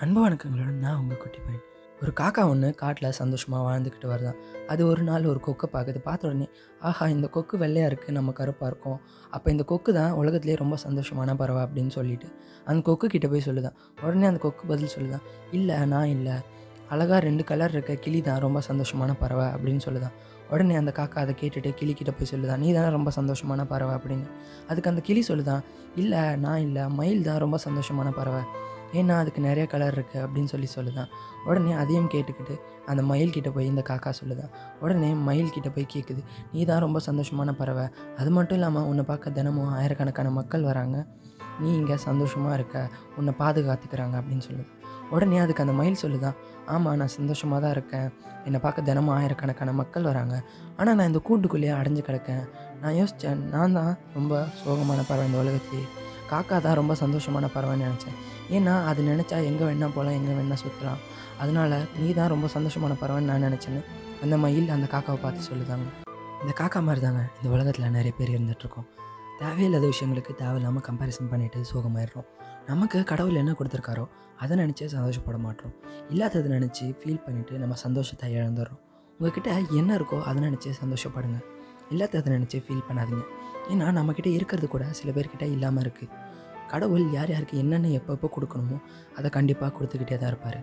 அன்பு வணக்கங்களோட நான் உங்கள் குட்டி பையன். ஒரு காக்கா ஒன்று காட்டில் சந்தோஷமாக வாழ்ந்துக்கிட்டு வருதான் அது ஒரு நாள் ஒரு கொக்கை பார்க்குது பார்த்த உடனே ஆஹா இந்த கொக்கு வெள்ளையாக இருக்குது நம்ம கருப்பாக இருக்கும். அப்போ இந்த கொக்கு தான் உலகத்துலேயே ரொம்ப சந்தோஷமான பறவை அப்படின்னு சொல்லிட்டு அந்த கொக்கு கிட்டே போய் சொல்லுதான் உடனே அந்த கொக்கு பதில் சொல்லுதான் இல்லை நான் இல்லை. அழகாக ரெண்டு கலர் இருக்க கிளி தான் ரொம்ப சந்தோஷமான பறவை அப்படின்னு சொல்லுதான் உடனே அந்த காக்கா அதை கேட்டுட்டு கிளி போய் சொல்லுதான் நீ தானே ரொம்ப சந்தோஷமான பறவை அப்படின்னு. அதுக்கு அந்த கிளி சொல்லுதான் இல்லை நான் இல்லை. மயில் தான் ரொம்ப சந்தோஷமான பறவை. ஏன்னா அதுக்கு நிறைய கலர் இருக்குது அப்படின்னு சொல்லி சொல்லுதான். உடனே அதையும் கேட்டுக்கிட்டு அந்த மயில்கிட்ட போய் இந்த காக்கா சொல்லுதான். உடனே மயில்கிட்ட போய் கேட்குது நீ தான் ரொம்ப சந்தோஷமான பறவை. அது மட்டும் இல்லாமல் உன்னை பார்க்க தினமும் ஆயிரக்கணக்கான மக்கள் வராங்க. நீ இங்கே சந்தோஷமாக இருக்க. உன்னை பாதுகாத்துக்கிறாங்க அப்படின்னு சொல்லுது. உடனே அதுக்கு அந்த மயில் சொல்லுதான் ஆமாம் நான் சந்தோஷமாக தான் இருக்கேன். என்னை பார்க்க தினமும் ஆயிரக்கணக்கான மக்கள் வராங்க. ஆனால் நான் இந்த கூட்டுக்குள்ளேயே அடைஞ்சு கிடக்கேன். நான் யோசித்தேன் நான் தான் ரொம்ப சோகமான பறவை இந்த உலகத்திலேயே. காக்கா தான் ரொம்ப சந்தோஷமான பறவைன்னு நினச்சேன். ஏன்னா அது நினச்சா எங்கே வேணால் போகலாம் எங்கே வேணால் சுற்றலாம் அதனால் நீ தான் ரொம்ப சந்தோஷமான பறவைன்னு நான் நினச்சேன்னு அந்த மயில் அந்த காக்காவை பார்த்து சொல்லுதாங்க. இந்த காக்கா மாதிரி தாங்க இந்த உலகத்தில் நிறைய பேர் இருந்துகிட்ருக்கோம் தேவையில்லாத விஷயங்களுக்கு தேவையில்லாமல் கம்பேரிசன் பண்ணிவிட்டு சோகமாயிடுறோம். நமக்கு கடவுள் என்ன கொடுத்துருக்காரோ அதை நினச்சி சந்தோஷப்பட மாட்டோம். இல்லாததை நினச்சி ஃபீல் பண்ணிவிட்டு நம்ம சந்தோஷத்தை இழந்துடுறோம். உங்ககிட்ட என்ன இருக்கோ அதை நினச்சி சந்தோஷப்படுங்க. இல்லாததை நினச்சி ஃபீல் பண்ணாதீங்க. ஏன்னா நம்மக்கிட்ட இருக்கிறது கூட சில பேர்கிட்ட இல்லாமல் இருக்குது கடவுள் யார் யாருக்கு என்னென்ன எப்பப்போ கொடுக்கணுமோ அதை கண்டிப்பாக கொடுத்துக்கிட்டே தான் இருப்பார்.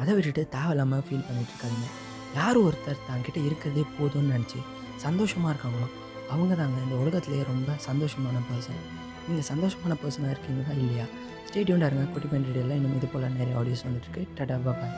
அதை விட்டுட்டு தேவையில்லாமல் ஃபீல் பண்ணிகிட்டு இருக்காதீங்க. யார் ஒருத்தர் தங்கிட்ட இருக்கிறதே போதும்னு நினச்சி சந்தோஷமாக இருக்காங்களோ அவங்க தாங்க இந்த உலகத்துலேயே ரொம்ப சந்தோஷமான பர்சன் நீங்கள் சந்தோஷமான பர்சனாக இருக்கீங்களா இல்லையா? ஸ்டேடியோண்டாக இருங்க. குட்டி பண்டிகையில் இன்னும் இது போல் நிறைய ஆடியோஸ் வந்துட்டுருக்கு டடா பாய்